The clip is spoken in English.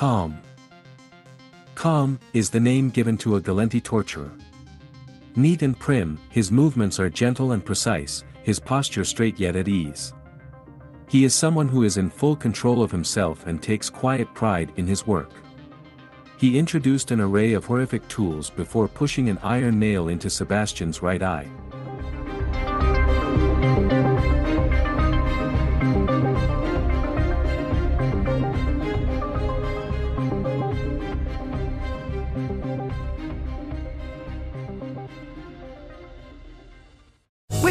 Calm. Calm is the name given to a Gallente torturer. Neat and prim, his movements are gentle and precise, his posture straight yet at ease. He is someone who is in full control of himself and takes quiet pride in his work. He introduced an array of horrific tools before pushing an iron nail into Sebastian's right eye.